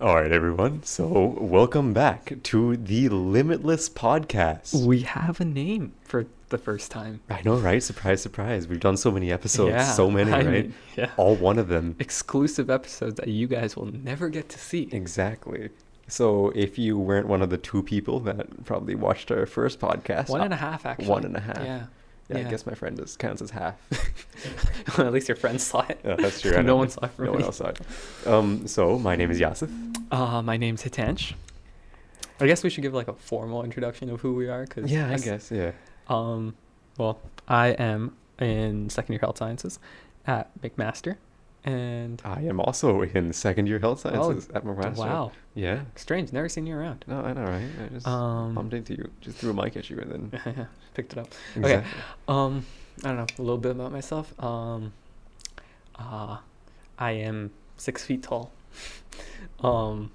All right, everyone. So, welcome back to the Limitless Podcast. We have a name for the first time. I know, right? Surprise, surprise. We've done so many episodes, Yeah, so many, I right? mean, yeah. All one of them. Exclusive episodes that you guys will never get to see. Exactly. So, if you weren't one of the two people that probably watched our first podcast, One and a half, actually. one and a half. Yeah. Yeah, I guess my friend is, counts as half. well, at least your friends saw it. Yeah, that's true. No one saw it from No me. one else saw it. Um, so, my name is Yasif. Uh, my name's Hitansh. I guess we should give like a formal introduction of who we are, because Yeah, I guess, yeah. Um, well, I am in second year health sciences at McMaster, and I am also in second year health sciences at McMaster. Oh, wow, Yeah. strange, never seen you around. No, I know, right? I just Um, bumped into you, just threw a mic at you, and then picked it up. exactly. Um, I don't know a little bit about myself. Um, uh, I am six feet tall. um,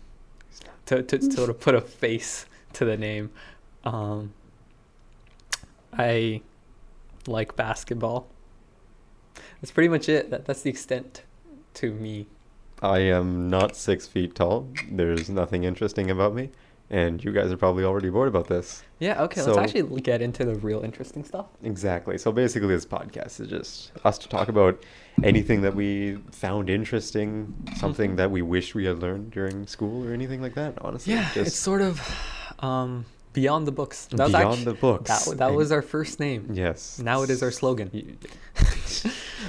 to to sort of put a face to the name, um, I like basketball. That's pretty much it. That that's the extent to me. I am not six feet tall. There's nothing interesting about me, and you guys are probably already bored about this. Yeah. Okay. So- let's actually get into the real interesting stuff. Exactly. So basically, this podcast is just us to talk about anything that we found interesting, something Mhm. that we wish we had learned during school, or anything like that. Honestly, Yeah. just it's sort of um, beyond the books. That beyond actu- the books. That, that was our first name. yes. Now it is our slogan.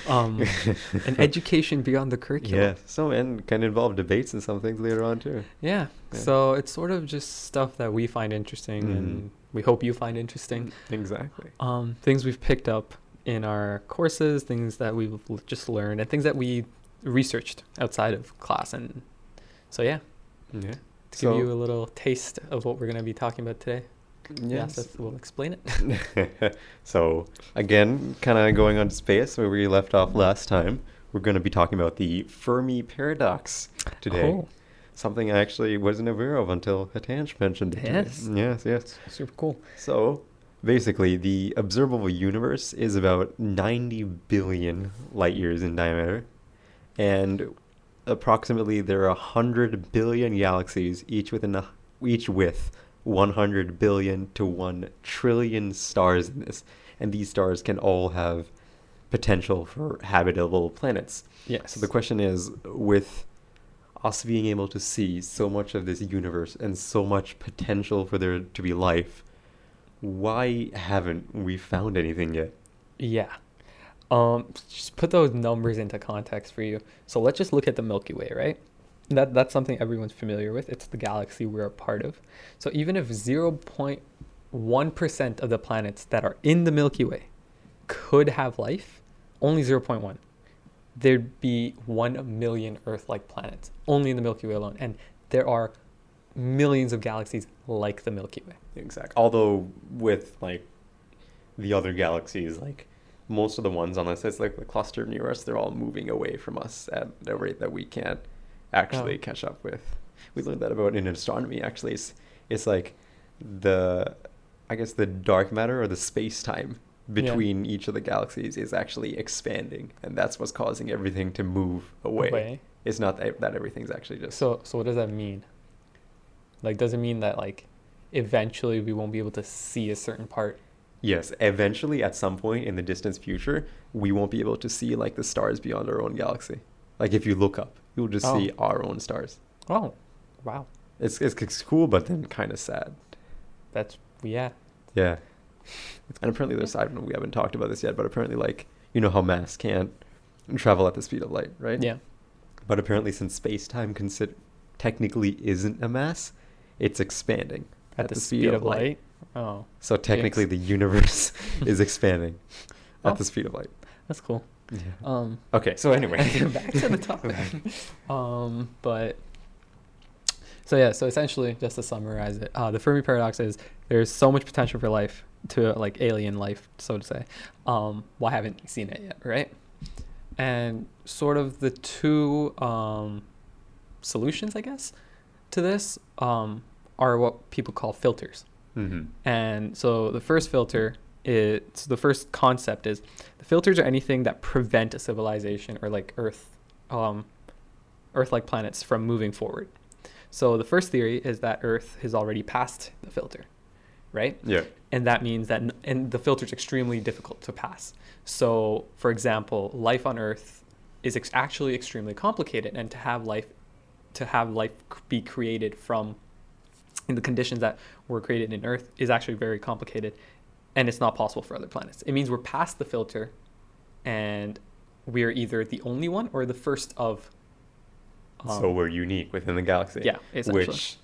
Um, an education beyond the curriculum. Yeah. So and can involve debates and some things later on too. Yeah. Yeah. So it's sort of just stuff that we find interesting and Mhm. we hope you find interesting. Exactly. Um, things we've picked up in our courses, things that we've just learned, and things that we researched outside of class. And so, yeah, Yeah. to give you a little taste of what we're going to be talking about today. Yes. that's, we'll explain it. so again, kind of going on to space where we left off last time, we're going to be talking about the Fermi paradox today. Oh, Something I actually wasn't aware of until Hitansh mentioned it. Yes. Yes, yes. super cool. So basically, the observable universe is about 90 billion light years in diameter, and approximately there are 100 billion galaxies, each within a, each with 100 billion to 1 trillion stars in this, and these stars can all have potential for habitable planets. Yes. So the question is, with us being able to see so much of this universe and so much potential for there to be life, why haven't we found anything yet? Yeah. Um, just put those numbers into context for you. So let's just look at the Milky Way, right? That that's something everyone's familiar with. It's the galaxy we're a part of. So even if 0.1% of the planets that are in the Milky Way could have life, only 0.1. There'd be 1 million Earth-like planets only in the Milky Way alone, and there are millions of galaxies like the Milky Way. Exactly. Although with like the other galaxies, like most of the ones, unless it's like the cluster near us, they're all moving away from us at a rate that we can't actually Oh. catch up with. We learned that about in astronomy. Actually, it's it's like the I guess the dark matter or the space time between each of the galaxies is actually expanding, and that's what's causing everything to move away. Away. It's not that, that everything's actually just So so what does that mean? Like does it mean that like eventually we won't be able to see a certain part? Yes, eventually at some point in the distant future, we won't be able to see like the stars beyond our own galaxy. Like if you look up, you'll just Oh. see our own stars. Oh, wow. It's it's, it's cool, but then kind of sad. That's yeah. Yeah. And apparently there's I don't know, we haven't talked about this yet, but apparently like you know how mass can't travel at the speed of light, right? Yeah. But apparently since space time consider technically isn't a mass, it's expanding At, the, speed, of light. Oh, So technically the universe is expanding oh. at Oh. the speed of light. that's cool. Yeah. Um Okay, so anyway, back to the topic. um but so yeah, so essentially just to summarize it, uh, the Fermi paradox is there's so much potential for life to like alien life, so to say. Um, why haven't you seen it yet, right? And sort of the two um, solutions, I guess, to this um, are what people call filters. hmm And so the first filter is so the first concept is the filters are anything that prevent a civilization or like Earth, um, Earth-like planets from moving forward. So the first theory is that Earth has already passed the filter, right? Yeah. And that means that, and the filter is extremely difficult to pass. So, for example, life on Earth is ex- actually extremely complicated, and to have life, to have life be created from, in the conditions that were created in Earth is actually very complicated, and it's not possible for other planets. It means we're past the filter, and we're either the only one or the first of. so we're unique within the galaxy. Um, yeah, essentially. Which,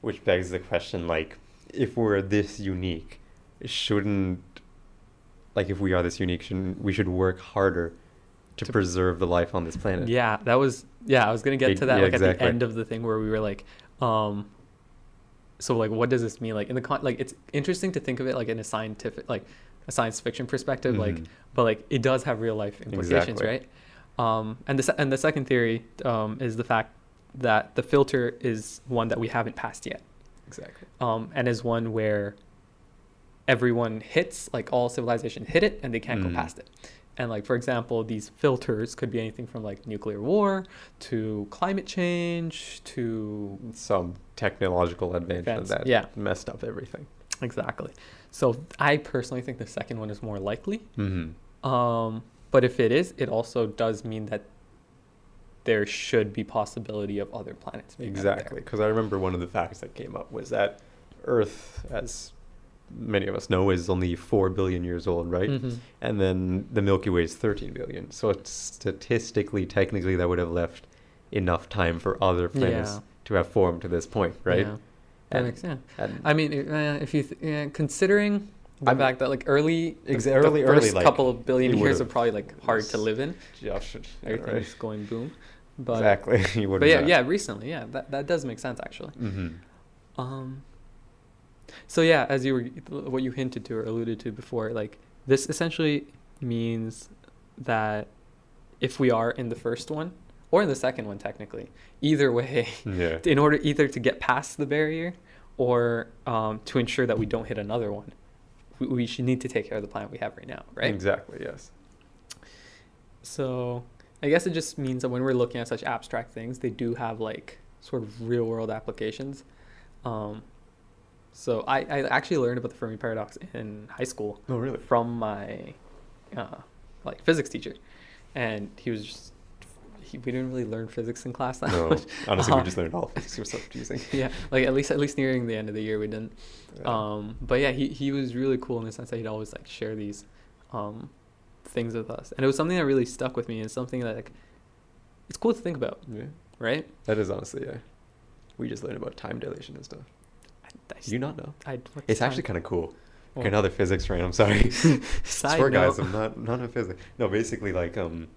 which begs the question, like, if we're this unique, shouldn't, like, if we are this unique, shouldn't we should work harder to, To- preserve the life on this planet? Yeah, that was yeah. I was gonna get Ex- to that yeah, like at the end of the thing where we were like, um, so like what does this mean? Like in the con like it's interesting to think of it like in a scientific like a science fiction perspective, like Mhm. but like it does have real life implications, Exactly. right? Um, and the se- and the second theory um, is the fact that the filter is one that we haven't passed yet, Exactly. um, and is one where everyone hits like all civilization hit it and they can't Mm. go past it. And like for example, these filters could be anything from like nuclear war to climate change to Some technological advancement that yeah. messed up everything. exactly. So I personally think the second one is more likely. Mm-hmm. Um, but if it is, it also does mean that there should be possibility of other planets. being. Exactly, because I remember one of the facts that came up was that Earth, as many of us know, is only four billion years old, right? Mhm. And then the Milky Way is thirteen billion. So it's statistically, technically, that would have left enough time for other planets Yeah. to have formed to this point, right? Yeah. That And- makes sense. and- I mean, uh, if you th- yeah, considering the I'm- fact that like early, the, Ex- the early- first early, like, couple of billion years are probably like hard to live in. Josh, yeah, Everything's right. going boom. But exactly. but yeah, yeah, recently, yeah, that that does make sense actually. hmm Um, so yeah, as you were what you hinted to or alluded to before, like this essentially means that if we are in the first one or in the second one, technically, either way, Yeah. in order either to get past the barrier or um, to ensure that we don't hit another one, we, we should need to take care of the planet we have right now, right? Exactly. Yes. So I guess it just means that when we're looking at such abstract things, they do have like sort of real world applications. Um, so I, I actually learned about the Fermi paradox in high school Oh, really? from my uh, like physics teacher, and he was just he, we didn't really learn physics in class that No, much. honestly, we Uh, just learned all physics. It was so confusing. yeah, like at least at least nearing the end of the year we didn't. Yeah. Um, but yeah, he, he was really cool in the sense that he'd always like share these um, things with us, and it was something that really stuck with me, and something that like it's cool to think about, yeah. right? That is honestly, yeah. We just learned about time dilation and stuff. Do you not know? I, It's actually kind of cool. Okay, another physics rant. I'm sorry. Swear, guys. I'm not not a physics. No, basically, like um,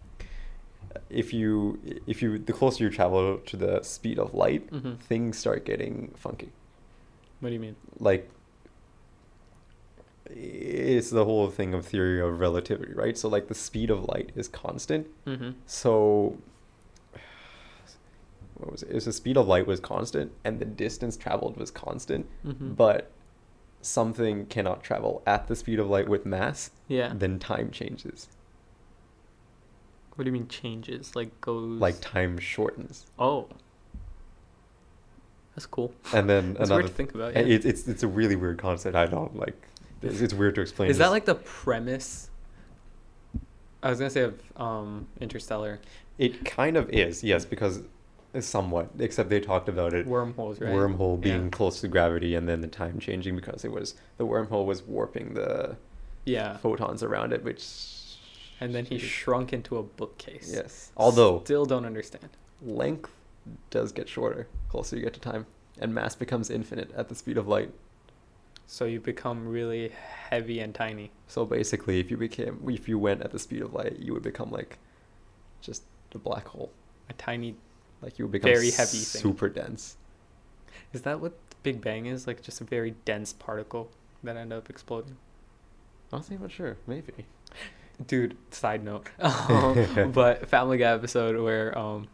if you if you the closer you travel to the speed of light, Mhm. things start getting funky. What do you mean? Like it's the whole thing of theory of relativity, right? So like the speed of light is constant. Mm-hmm. So what was it? It was the speed of light was constant and the distance traveled was constant, Mm-hmm. but something cannot travel at the speed of light with mass, yeah. then time changes. What do you mean changes? Like goes Like time shortens. oh, that's cool. And then That's another weird to think about. Yeah. it, it's it's a really weird concept. I don't like it's, it's weird to explain. Is that like the premise? I was gonna say of um, Interstellar it kind of is, yes, because somewhat, except they talked about it wormholes, right? wormhole being Yeah. close to gravity and then the time changing because it was the wormhole was warping the Yeah. photons around it, which And then he shrunk into a bookcase. Yes. Although still don't understand. length does get shorter closer you get to time, and mass becomes infinite at the speed of light. So you become really heavy and tiny. So basically, if you became if you went at the speed of light, you would become like just a black hole. A tiny. Like you become Very heavy thing. super dense. Is that what the Big Bang is? Like just a very dense particle that end up exploding. Honestly, I'm not even sure. Maybe. Dude, side note. Um, but Family Guy episode where um,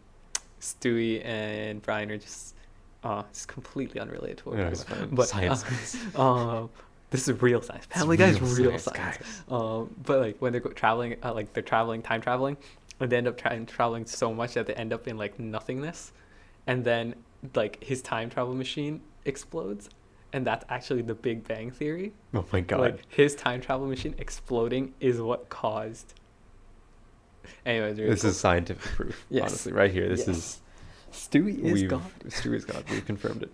Stewie and Brian are just uh, it's completely unrelated to what we're talking about. But Science, uh, um, this is real science. Family Guy is real real science, science. Um, but like when they're traveling, uh, like they're traveling, time traveling, and they end up trying traveling so much that they end up in like nothingness, and then like his time travel machine explodes, and that's actually the Big Bang theory. Oh my god. Like his time travel machine exploding is what caused. Anyways, really this cool. is scientific proof. Yes. Honestly, right here. This Yes. is Stewie is we've, God. Stewie's God. We've confirmed it.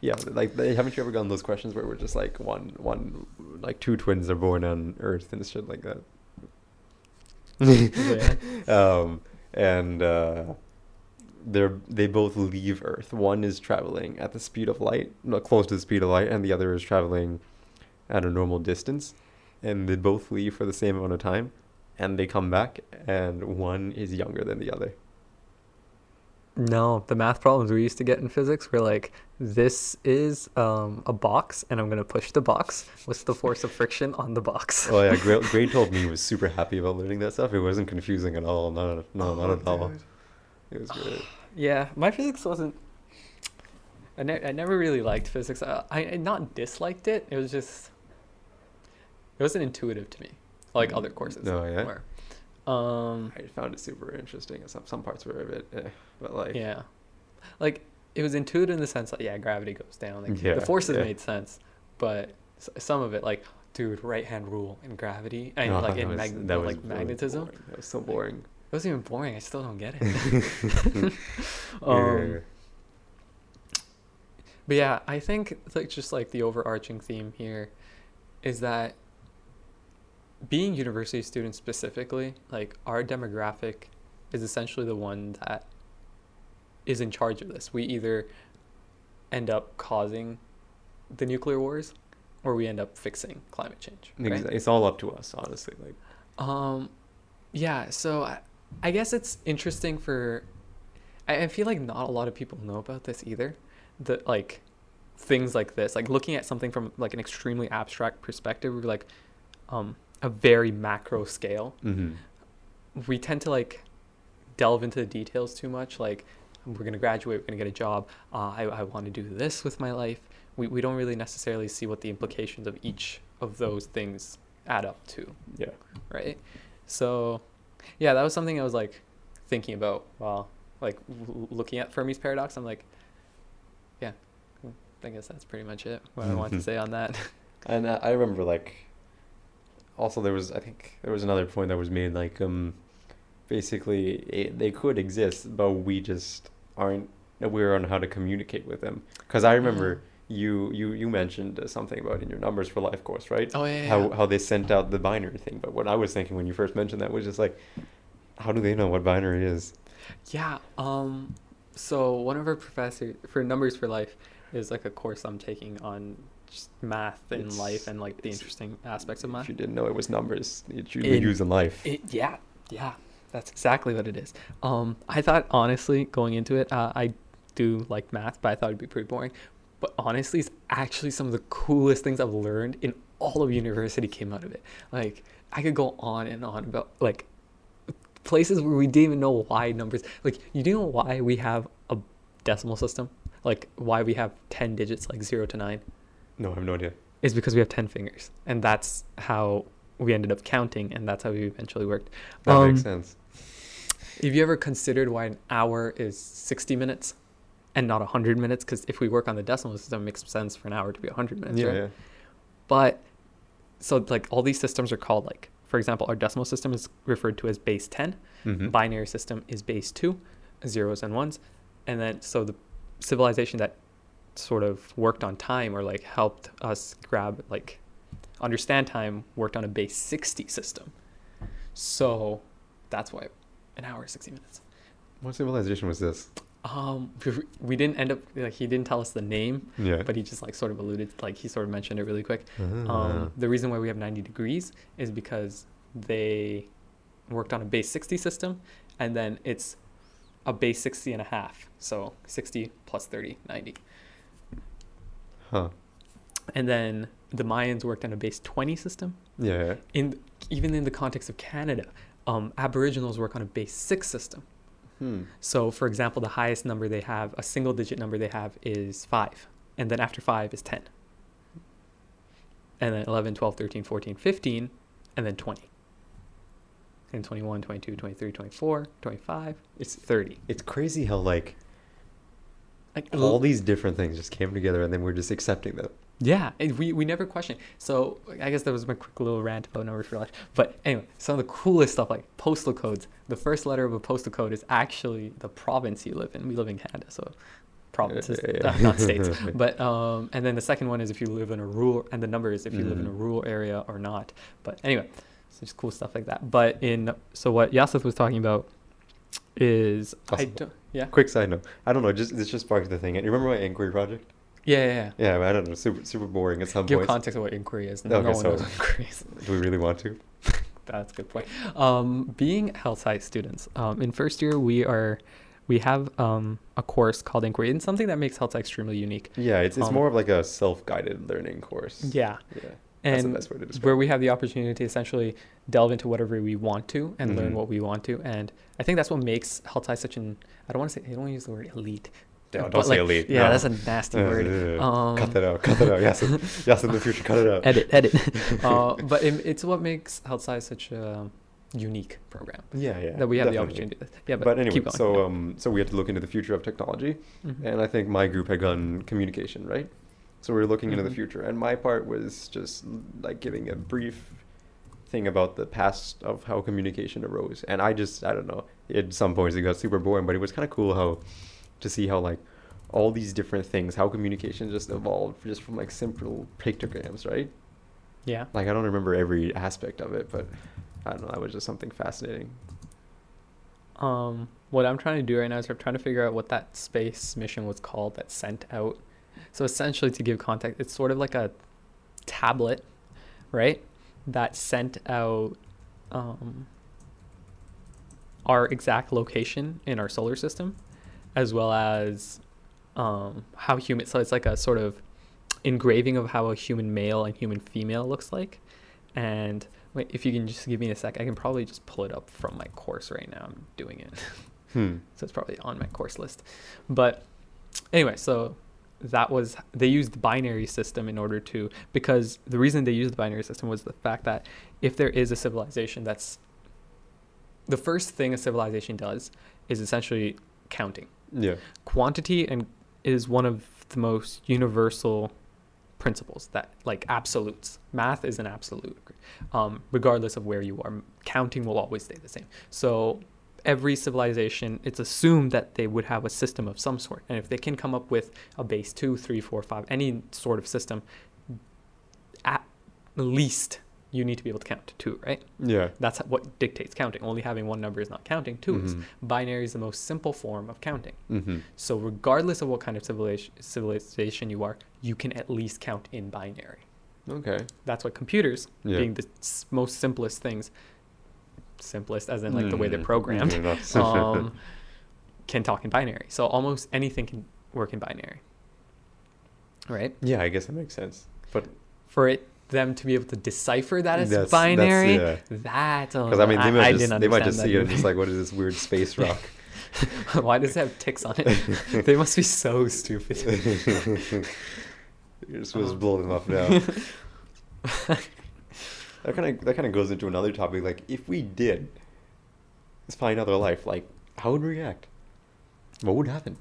Yeah, like they, haven't you ever gotten those questions where we're just like one one like two twins are born on Earth and shit like that. um, and uh, they're they both leave Earth. One is traveling at the speed of light, not close to the speed of light, and the other is traveling at a normal distance. And they both leave for the same amount of time, and they come back, and one is younger than the other. No, the math problems we used to get in physics were like, this is um, a box, and I'm gonna push the box. What's the force of friction on the box? Oh yeah, Gray, Gray told me he was super happy about learning that stuff. It wasn't confusing at all. No, no, not at all. It was great. Yeah, my physics wasn't. I, ne- I never really liked physics. I, I I not disliked it. It was just. It wasn't intuitive to me, like other courses. No, yeah? were. Um. I found it super interesting. Some some parts were a bit, eh, but like Yeah, like it was intuitive in the sense that yeah, gravity goes down. Like Yeah, the forces yeah. made sense, but some of it, like dude, right hand rule in gravity and oh, like in was- mag- like really magnetism. boring. That was so boring. It wasn't even boring. I still don't get it. um, Yeah. But yeah, I think like just like the overarching theme here is that being university students specifically, like our demographic is essentially the one that is in charge of this. We either end up causing the nuclear wars or we end up fixing climate change. Right? It's all up to us, honestly. Like Um, yeah. So I, I guess it's interesting for. I, I feel like not a lot of people know about this either. That like things like this, like looking at something from like an extremely abstract perspective, we're like um a very macro scale. mhm. We tend to like delve into the details too much. Like we're gonna graduate, we're gonna get a job. Uh, I I want to do this with my life. We we don't really necessarily see what the implications of each of those things add up to yeah. right? So, yeah, that was something I was like thinking about while like l- looking at Fermi's paradox. I'm like, yeah, I guess that's pretty much it. What I want to Mhm. say on that. And uh, I remember like also there was I think there was another point that was made like um basically it, they could exist but we just aren't aware on how to communicate with them because I remember you you you mentioned something about in your numbers for life course right Oh yeah, yeah, how how they sent out the binary thing but what I was thinking when you first mentioned that was just like how do they know what binary is Yeah. Um. So one of our professors for numbers for life is like a course I'm taking on just math and It's- life and like the interesting aspects of math. if you didn't know it was numbers it should be In- used in life It, yeah, yeah, that's exactly what it is. Um, I thought honestly going into it, uh, I do like math, but I thought it'd be pretty boring. But honestly, it's actually some of the coolest things I've learned in all of university came out of it. Like I could go on and on about like places where we didn't even know why numbers. Like you do know why we have a decimal system, like why we have ten digits, like zero to nine no I have no idea. Is because we have 10 fingers and that's how we ended up counting and that's how we eventually worked. That Um, makes sense. have you ever considered why an hour is 60 minutes and not 100 minutes? Because if we work on the decimal system it makes sense for an hour to be 100 minutes yeah, right? yeah. but so like all these systems are called like for example our decimal system is referred to as base 10 Mhm. binary system is base 2 zeros and ones and then so the civilization that sort of worked on time or like helped us grab like understand time worked on a base 60 system so that's why an hour is 60 minutes What civilization was this? um we- didn't end up like he didn't tell us the name Yeah. but he just like sort of alluded like he sort of mentioned it really quick Ah. um, the reason why we have 90 degrees is because they worked on a base 60 system and then it's a base 60 and a half so 60 plus 30 90 huh. and then the mayans worked on a base 20 system Yeah. in even in the context of canada um, aboriginals work on a base 6 system Hmm. so for example the highest number they have a single digit number they have is 5 and then after 5 is 10 and then 11 12 13 14 15 and then 20 and 21 22 23 24 25 it's 30 It's crazy how like Like all these different things just came together, and then we're just accepting them. Yeah, and we, we never question. So I guess that was my quick little rant about numbers for life. But anyway, some of the coolest stuff like postal codes. The first letter of a postal code is actually the province you live in. We live in Canada, so provinces, Yeah, yeah, yeah. not states. But um, and then the second one is if you live in a rural, and the number is if you live in a Mhm. rural area or not. But anyway, so just cool stuff like that. But in so what Yasif was talking about is I don't yeah Quick side note: I don't know. Just this just sparked the thing. You remember my inquiry project? yeah yeah. yeah. Yeah, I don't know. Super super boring at some Give points. context of what inquiry is. Okay, no one so- knows what inquiry is. Do we really want to? That's a good point. Um, being health science students, um, in first year we are, we have um, a course called Inquiry, and something that makes health science extremely unique. Yeah, it's it's Um, more of like a self-guided learning course. Yeah, Yeah. And best way to describe where we have the opportunity to essentially delve into whatever we want to and learn Mhm. what we want to, and I think that's what makes health science such an. I don't want to say. I don't want to use the word elite. No, but don't say like- elite. Yeah, no. that's a nasty word. Um, cut that out. Cut that out. Yes, in- yes, in the future, cut it out. edit, edit. uh, but it, it's what makes health science such a unique program Yeah, yeah. that we have the opportunity. To, yeah, but, But, anyway, so um, so we had to look into the future of technology, Mhm. and I think my group had gone communication, right? So we were looking into the Mhm. future, and my part was just like giving a brief thing about the past of how communication arose, and I just I don't know. At some points it got super boring, but it was kind of cool how to see how like all these different things, how communication just evolved just from like simple pictograms, right? yeah. Like I don't remember every aspect of it, but I don't know. That was just something fascinating. Um, what I'm trying to do right now is I'm trying to figure out what that space mission was called that sent out. So essentially, to give context, it's sort of like a tablet, right? That sent out um, our exact location in our solar system, as well as um, how human. So it's like a sort of engraving of how a human male and human female looks like. And wait, if you can just give me a sec, I can probably just pull it up from my course right now. I'm doing it. Hmm. so it's probably on my course list. But anyway, so that was they used the binary system in order to because the reason they used the binary system was the fact that if there is a civilization that's the first thing a civilization does is essentially counting. Yeah. Quantity and is one of the most universal principles that like absolutes. Math is an absolute, um, regardless of where you are. Counting will always stay the same. So every civilization, it's assumed that they would have a system of some sort, and if they can come up with a base two, three, four, five, any sort of system, at least you need to be able to count to two, right? Yeah. That's what dictates counting. Only having one number is not counting. 2 is Mhm. binary is the most simple form of counting. Mm-hmm. So regardless of what kind of civilization civilization you are, you can at least count in binary. Okay. That's what computers, Yeah. being the most simplest things, simplest as in like the way they're Mm, programmed, um, can talk in binary. So almost anything can work in binary. Right? yeah, I guess that makes sense. But For it them to be able to decipher that as That's- that's- binary, yeah. that's a- because I mean, they might I just they might just that see it either. just like what is this weird space rock? Why does it have ticks on it? they must be so stupid. You're supposed to Um. blow them up now. That kind of that kind of goes into another topic. Like, if we did find another life, like, how would we react? What would happen?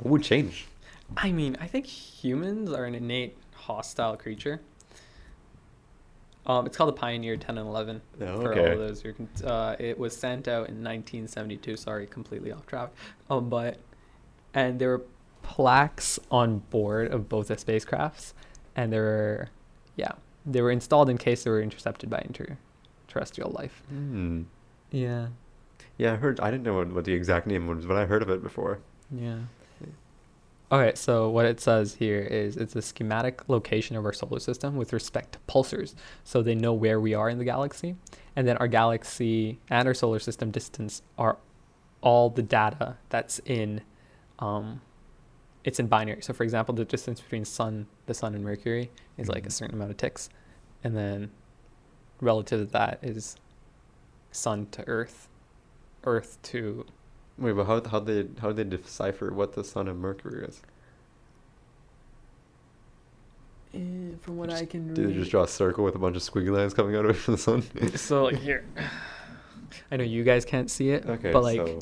What would change? I mean, I think humans are an innate hostile creature. Um, it's called the Pioneer 10 and 11. Oh, okay. For all of those uh, it was sent out in 1972. Sorry, completely off track. Um, but and there were plaques on board of both the spacecrafts, and there were, yeah, they were installed in case they were intercepted by interterrestrial life. Hmm. Yeah. Yeah, I heard. I didn't know what, what the exact name was, but I heard of it before. Yeah. Okay, so what it says here is it's a schematic location of our solar system with respect to pulsars. So they know where we are in the galaxy. And then our galaxy and our solar system distance are all the data that's in um it's in binary. So for example, the distance between sun the sun and Mercury is like a Mhm. certain amount of ticks. And then relative to that is sun to earth, earth to Wait, but how how they how they decipher what the sun and Mercury is? Eh, from what Just- I can Do they just draw a circle with a bunch of squiggly lines coming out of it from the sun? so like here i know you guys can't see it okay, but like so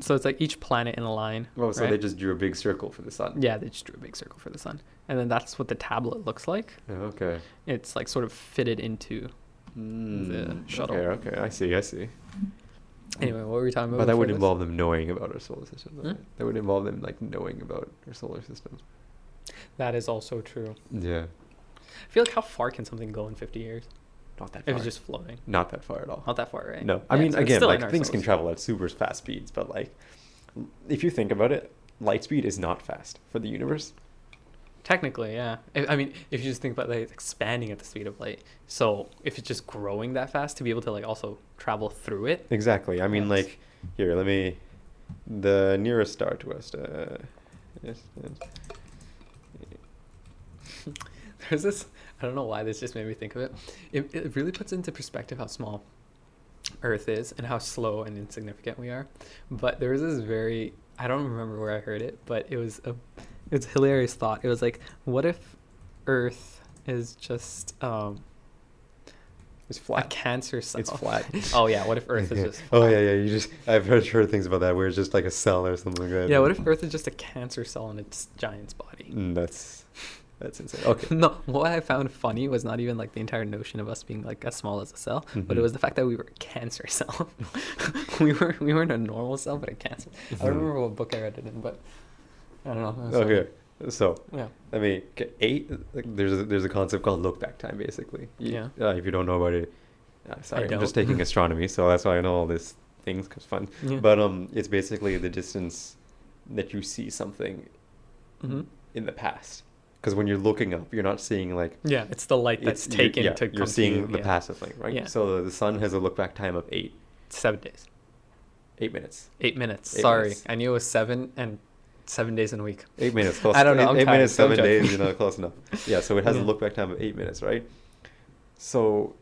so it's like each planet in a line. Oh, so right? they just drew a big circle for the sun. Yeah, they just drew a big circle for the sun, and then that's what the tablet looks like. Okay. It's like sort of fitted into. Mm, shuttle. Okay, okay, I see, I see. Anyway, what were we talking about? But that would this? involve them knowing about our solar system. Hmm? right? That would involve them like knowing about our solar system. That is also true. Yeah. I feel like how far can something go in 50 years Not that far. it's just floating? not that far at all. Not that far, right? No, I Yeah, mean so again, like things can travel at super fast speeds, but like if you think about it, light speed is not fast for the universe. Technically, yeah. I I mean, if you just think about like expanding at the speed of light, so if it's just growing that fast to be able to like also travel through it, Exactly. I mean, Yes. like here, let me the nearest star to us. Uh, yes, yes. there's this. I don't know why this just made me think of it. It it really puts into perspective how small Earth is and how slow and insignificant we are. But there was this very I don't remember where I heard it, but it was a it's a hilarious thought. It was like, what if Earth is just um It's a flat. cancer cell? It's flat. oh yeah, what if Earth is Yeah. just Oh yeah, yeah. You just I've heard heard things about that where it's just like a cell or something like that. Yeah, what if Earth is just a cancer cell in its giant's body? Mm, that's that's insane. Okay. No, what I found funny was not even like the entire notion of us being like as small as a cell, but it Mhm. was the fact that we were a cancer cell. we were we weren't a normal cell, but a cancer. I Mhm. don't remember what book I read it in, but I don't know. it was funny. Okay. So Yeah. I mean, eight. Like, there's a, there's a concept called look back time, basically. You- Yeah. Uh, if you don't know about it, uh, sorry, I'm just taking astronomy, so that's why I know all these things. Cause fun. Yeah. But um, it's basically the distance that you see something hmm in the past. Because when you're looking up, you're not seeing like Yeah, it's the light that's it's- you're- taken yeah, to you're seeing to the yeah. passive thing, right? Yeah. So the sun has a look back time of eight Seven days, eight minutes. eight minutes. Eight Sorry, minutes. I knew it was seven and seven days in a week. Eight minutes. Close. I don't know, Eight, eight minutes, seven days. You know, close enough. Yeah. So it has Yeah. a look back time of eight minutes, right? So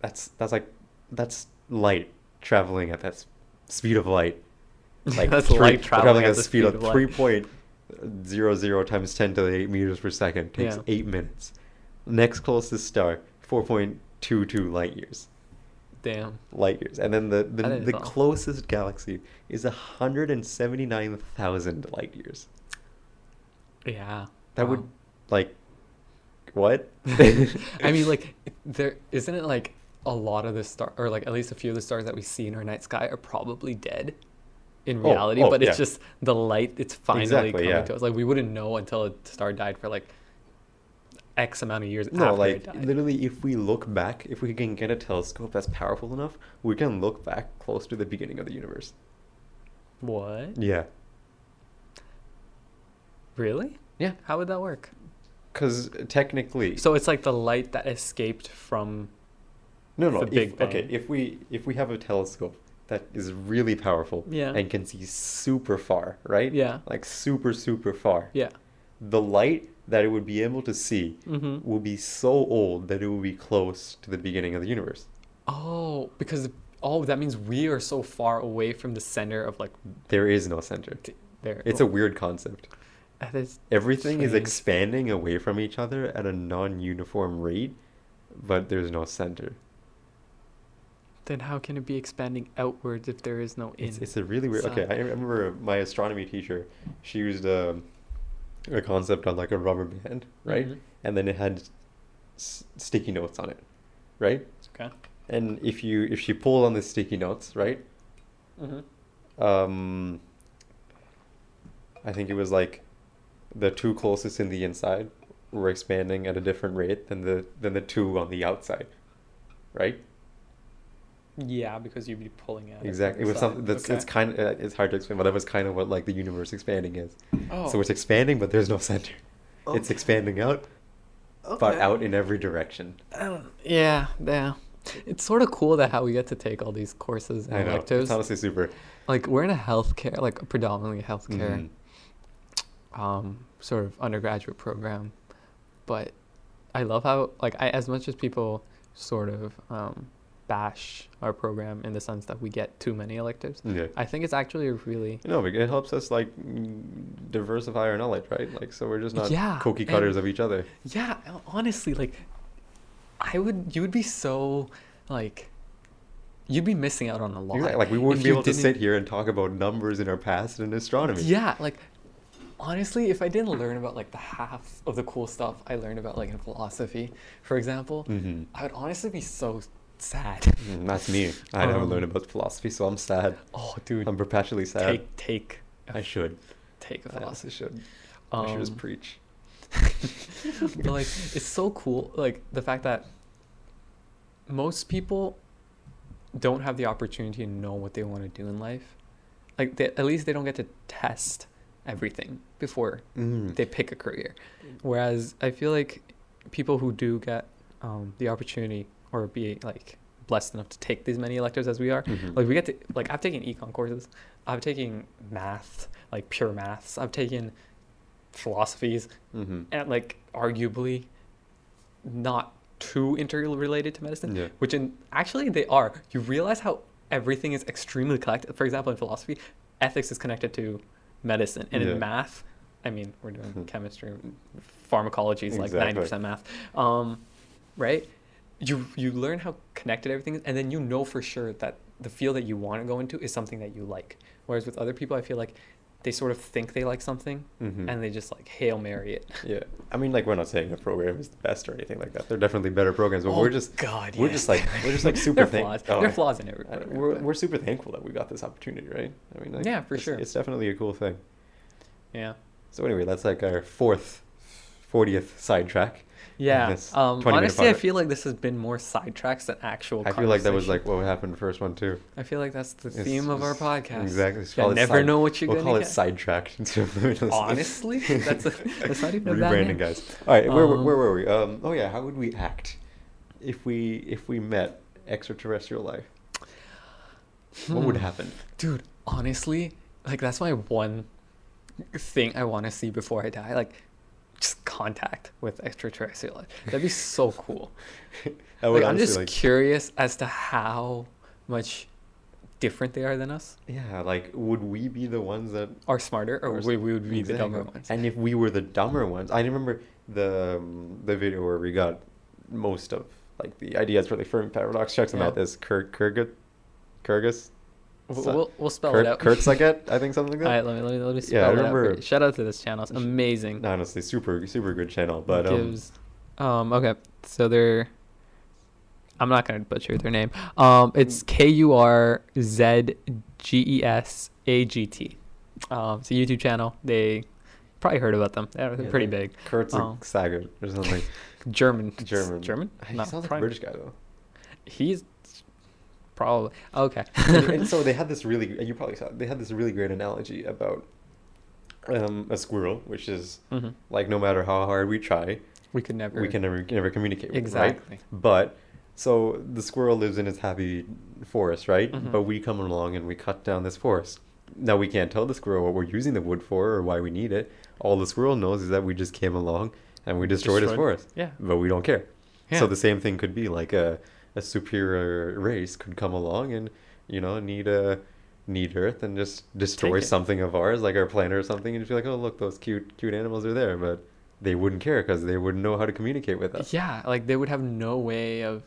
that's that's like that's light traveling at that speed of light. Like That's three- light traveling at the speed speed of of three point zero zero times ten to the eight meters per second takes Yeah. eight minutes. Next closest star, four point two two light years. Damn. Light years, and then the the, the closest galaxy is hundred and seventy nine thousand light years. Yeah. That wow. would like what? I mean, like, there isn't it like a lot of the star, or like at least a few of the stars that we see in our night sky are probably dead in Oh, reality, oh, but it's yeah. just the light. It's finally Exactly, coming yeah. to us. Like we wouldn't know until a star died for like X amount of years no, like literally, if we look back, if we can get a telescope that's powerful enough, we can look back close to the beginning of the universe. What? Yeah, Really? yeah, How would that work? because technically, So it's like the light that escaped from. no, no. If, okay, if we if we have a telescope that is really powerful Yeah. and can see super far, right? Yeah. like super super far. Yeah. The light that it would be able to see Mm-hmm. will be so old that it will be close to the beginning of the universe. Oh, because oh, that means we are so far away from the center of like There is no center. there. It's a weird concept. Is Everything is expanding away from each other at a non-uniform rate, but there's no center. Then how can it be expanding outwards if there is no in? It's, it's a really weird. Okay, I remember my astronomy teacher. She used a, a concept on like a rubber band, right? Mhm. And then it had s- sticky notes on it, right? Okay. And if you if she pulled on the sticky notes, right? Mm-hmm. Um, I think it was like the two closest in the inside were expanding at a different rate than the than the two on the outside, right? Yeah, because you'd be pulling out. Exactly. It was something that's it's kind of uh, it's hard to explain, but that was kind of what like the universe expanding is. Oh. So it's expanding, but there's no center. It's expanding out, but out in every direction. Um, yeah, yeah. It's sort of cool that how we get to take all these courses and I know. electives. It's honestly super. like we're in a healthcare, like predominantly a healthcare, Mhm. um, sort of undergraduate program, but I love how like I as much as people sort of um, bash our program in the sense that we get too many electives. Yeah. I think it's actually a really No, it helps us like diversify our knowledge, right? Like, so we're just not Yeah, cookie and- cutters of each other. Yeah, honestly, like I would you would be so like you'd be missing out on a lot. Exactly. Like we wouldn't if be able to sit here and talk about numbers in our past in astronomy. Yeah, like honestly, if I didn't learn about like the half of the cool stuff I learned about like in philosophy, for example, Mhm. I would honestly be so sad. Mm, That's me. I Um, learned about philosophy, so I'm sad. Oh, dude, I'm perpetually sad. take take I should. take a I philosophy. should. I should just Um, preach. but like it's so cool like the fact that most people don't have the opportunity to know what they want to do in life like they, at least they don't get to test everything before Mm. they pick a career whereas i feel like people who do get um, the opportunity or be like blessed enough to take these many electives as we are Mhm. like we get to like i've taken econ courses i've taken math like pure maths i've taken philosophies Mhm. and like arguably not too interrelated to medicine Yeah. which in actually they are you realize how everything is extremely connected for example in philosophy ethics is connected to medicine and Yeah. in math i mean we're doing Mhm. chemistry pharmacology is like 90% math um, right you you learn how connected everything is and then you know for sure that the field that you want to go into is something that you like whereas with other people i feel like they sort of think they like something Mhm. and they just like hail mary it Yeah, I mean, like we're not saying a program is the best or anything like that. They're definitely better programs, but Oh, we're just God, we're just like we're just like super there are thank- flaws. oh, there are flaws in every program, we're we're super thankful that we got this opportunity, right? I mean, like, Yeah, for it's- sure. It's definitely a cool thing. yeah So anyway, that's like our fourth, fortieth sidetrack. Yeah um 20 honestly i feel like this has been more sidetracks than actual I feel like that was like what happened in the first one too. i feel like that's the It's- theme of our podcast Exactly. You it never side- know what you're we'll gonna call it get sidetracked. instead of- Honestly? That's a- that's not even rebranding, guys. All right, where, Um, where were we? Um, oh yeah, how would we act if we if we met extraterrestrial life? What would Hmm. happen? dude honestly like that's my one thing i want to see before i die like just contact with extraterrestrial life that'd be so cool like, i'm just like, curious as to how much different they are than us yeah, like would we be the ones that are smarter or s- we, we would be the dumber ones And if we were the dumber ones, I remember the um, the video where we got most of like the ideas for the Fermi paradox. Check them Yeah. out. This Kurgus, we'll, so- we'll, we'll spell Kurt, it out Kurtzaget, I think something like all that. right let me, let me, let me Yeah, spell I it out for remember- you. shout out to this channel it's amazing Honestly, super super good channel. But um, gives um okay so they're i'm not gonna butcher their name um it's k-u-r-z-g-e-s-a-g-t um it's a youtube channel they probably heard about them they're, they're yeah, pretty big Kurtzag Um, Saget or something. german German. german He No, sounds like a British guy though. he's probably okay and, and so they had this really you probably saw, they had this really great analogy about um, a squirrel, which is Mhm. like no matter how hard we try, we could never we can never never communicate with, right? exactly But so the squirrel lives in its happy forest, right? Mhm. But we come along and we cut down this forest. Now we can't tell the squirrel what we're using the wood for or why we need it. All the squirrel knows is that we just came along and we destroyed, his forest. yeah But we don't care. Yeah. So the same thing could be like a a superior race could come along and you know need a need Earth and just destroy something of ours, like our planet or something, and just be like, oh look, those cute cute animals are there, but they wouldn't care because they wouldn't know how to communicate with us. yeah like they would have no way of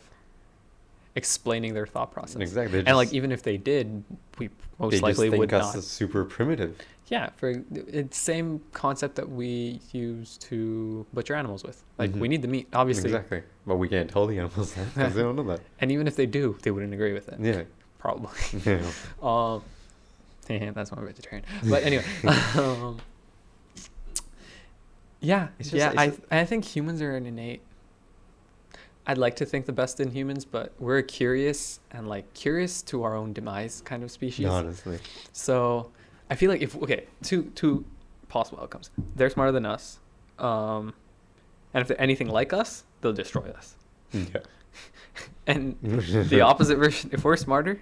explaining their thought process Exactly. and like even if they did we most they likely just think would us not super primitive. Yeah, for it's same concept that we use to butcher animals with. Like we Mhm. need the meat, obviously, Exactly. But we can't tell the animals that because they don't know that. and even if they do, they wouldn't agree with it. Yeah. Probably. Yeah. um, yeah, that's my vegetarian. But anyway, um, yeah, It's just- yeah. I just- I think humans are an innate. I'd like to think the best in humans, but we're curious and like curious to our own demise kind of species. Honestly. So I feel like if okay, two two possible outcomes. They're smarter than us, um, and if they're anything like us, they'll destroy us. Yeah. And the opposite version, if we're smarter,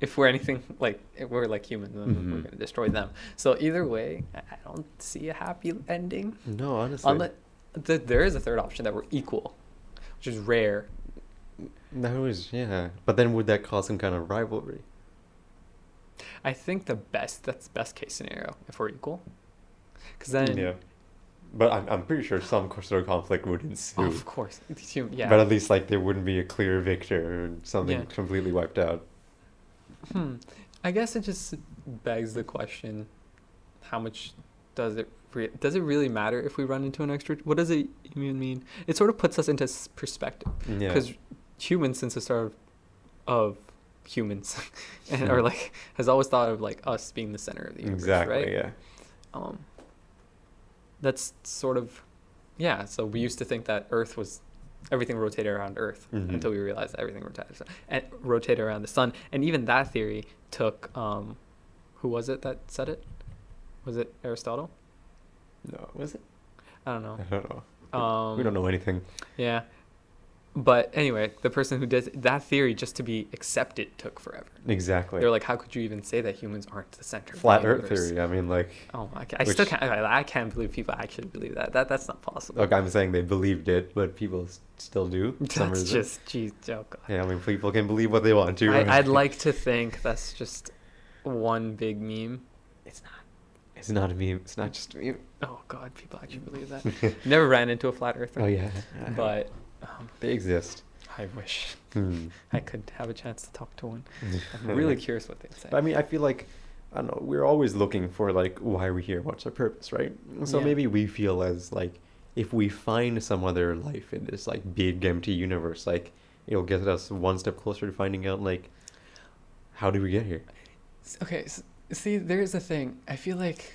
if we're anything like if we're like humans, then we're gonna destroy them. So either way, I I don't see a happy ending. No, honestly. Unless the, there is a third option that we're equal, which is rare. That was yeah. But then would that cause some kind of rivalry? I think the best that's best case scenario if we're equal, because then yeah. But I'm, I'm pretty sure some sort of conflict would ensue. Of course, yeah. But at least like there wouldn't be a clear victor or something Yeah. completely wiped out. Hmm. I guess it just begs the question: How much does it does it really matter if we run into an extra? What does it even mean? It sort of puts us into perspective Yeah. because humans, since the start of, of humans, and Hmm. or like has always thought of like us being the center of the universe, exactly. right? Yeah. Um. That's sort of, yeah. So we used to think that Earth was. Everything rotated around Earth Mhm. until we realized that everything rotated and rotated around the sun. And even that theory took um, who was it that said it? Was it Aristotle? No, was it? I don't know. I don't know. Um, we don't know anything. Yeah, but anyway, the person who did that theory just to be accepted took forever. Exactly. They're like, how could you even say that humans aren't the center? of the Flat Earth theory. I mean, like, Oh, I, ca- I still can't. I, I can't believe people actually believe that. That that's not possible. look, I'm saying they believed it, but people still do. for some That's just, geez, oh god. Yeah, I mean, people can believe what they want to. I, I'd like to think that's just one big meme. It's not. It's not a meme. It's not just a meme. Oh god, people actually believe that. Never ran into a flat earther. oh yeah. But um, they exist. I wish Hmm. I could have a chance to talk to one. I'm really curious what they'd say. But I mean, I feel like I don't know. We're always looking for like why are we here? What's our purpose, right? So Yeah. maybe we feel as like if we find some other life in this like big empty universe, like it'll get us one step closer to finding out like how did we get here? Okay, s see, there's a thing. I feel like,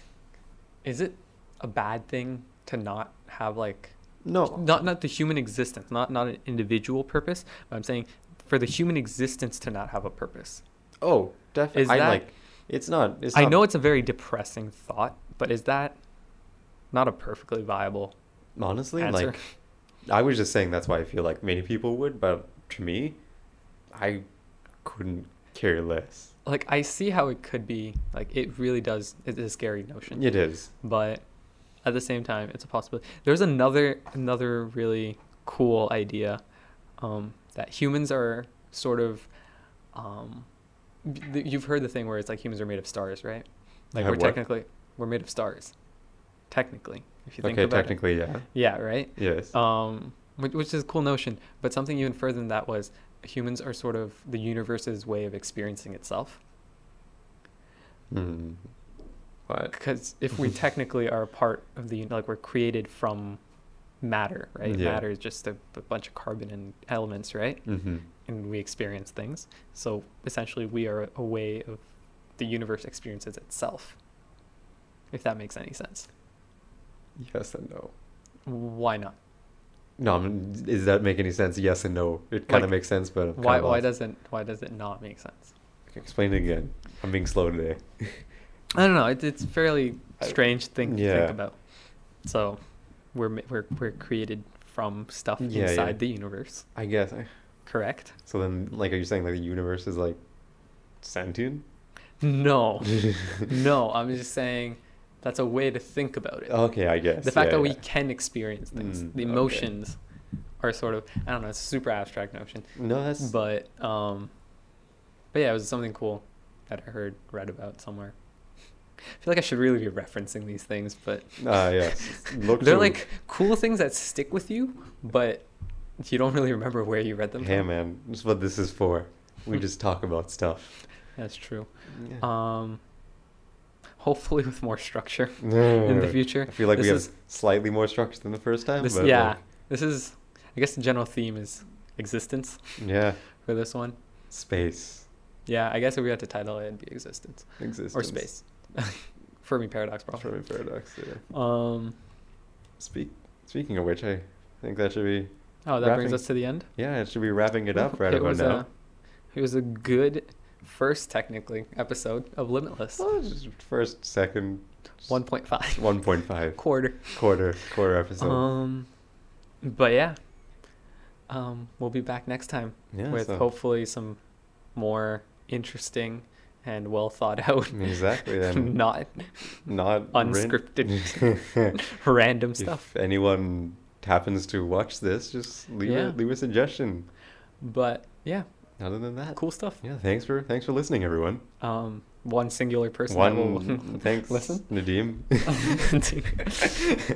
is it a bad thing to not have like No, not not the human existence, not not an individual purpose. But I'm saying for the human existence to not have a purpose. Oh, definitely. Is I that- like. It's not. It's I not know it's a very depressing thought, but is that not a perfectly viable honestly answer? like. I was just saying that's why I feel like many people would, but to me, I couldn't care less. Like I see how it could be. Like it really does. It's a scary notion. It is. but at the same time it's a possibility there's another another really cool idea um, that humans are sort of um, you've heard the thing where it's like humans are made of stars right like we're what? technically we're made of stars technically if you think Okay, about technically, yeah. it yeah right Yes. um, which, which is a cool notion but something even further than that was humans are sort of the universe's way of experiencing itself Hmm. What? because if we technically are a part of the like we're created from matter right Yeah. matter is just a, a bunch of carbon and elements right Mm-hmm. and we experience things so essentially we are a way of the universe experiences itself if that makes any sense Yes and no. why not No, I mean, does that make any sense? Yes and no. It kind of Like, makes sense, but why why lost. doesn't why does it not make sense Explain it again. I'm being slow today. i don't know it, it's a fairly strange thing to yeah. think about so we're we're, we're created from stuff Yeah, inside yeah. the universe I guess. I, correct so then, like, are you saying like the universe is like sentient? No, no. I'm just saying that's a way to think about it. Okay, I guess. the fact yeah, that we can experience things, Mm, the okay. emotions, are sort of I don't know. It's a super abstract notion, No, that's. but um, but yeah, it was something cool that I heard read about somewhere. I feel like I should really be referencing these things, but Ah, yes. Look they're like cool things that stick with you, but you don't really remember where you read them. Hey, from. man, this is what this is for. We just talk about stuff. That's true. Yeah. Um, hopefully with more structure in the future. I feel like This we have slightly more structure than the first time. This, yeah, like, this is. I guess the general theme is existence yeah. for this one. Space. Yeah, I guess if we had to title it, it'd be existence Existence. or space. Fermi paradox, probably. Fermi paradox. Yeah. Um. Speak. Speaking of which, I think that should be. Oh, that brings us to the end. Yeah, it should be wrapping it up right it about was now. a. It was a good first, technically, episode of Limitless. Well, first, second, One point five. one point five quarter. quarter quarter episode. Um. But yeah. Um. We'll be back next time yeah, with so- hopefully some more interesting and well thought out. exactly. Then not not unscripted random stuff. if anyone happens to watch this, just leave Yeah. a leave a suggestion. But yeah, Other than that, cool stuff. Yeah, thanks for thanks for listening, everyone. Um, one singular person. One. Thanks. Listen. Nadim.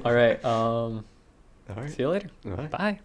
All right. Um, All right. see you later. Bye. Bye.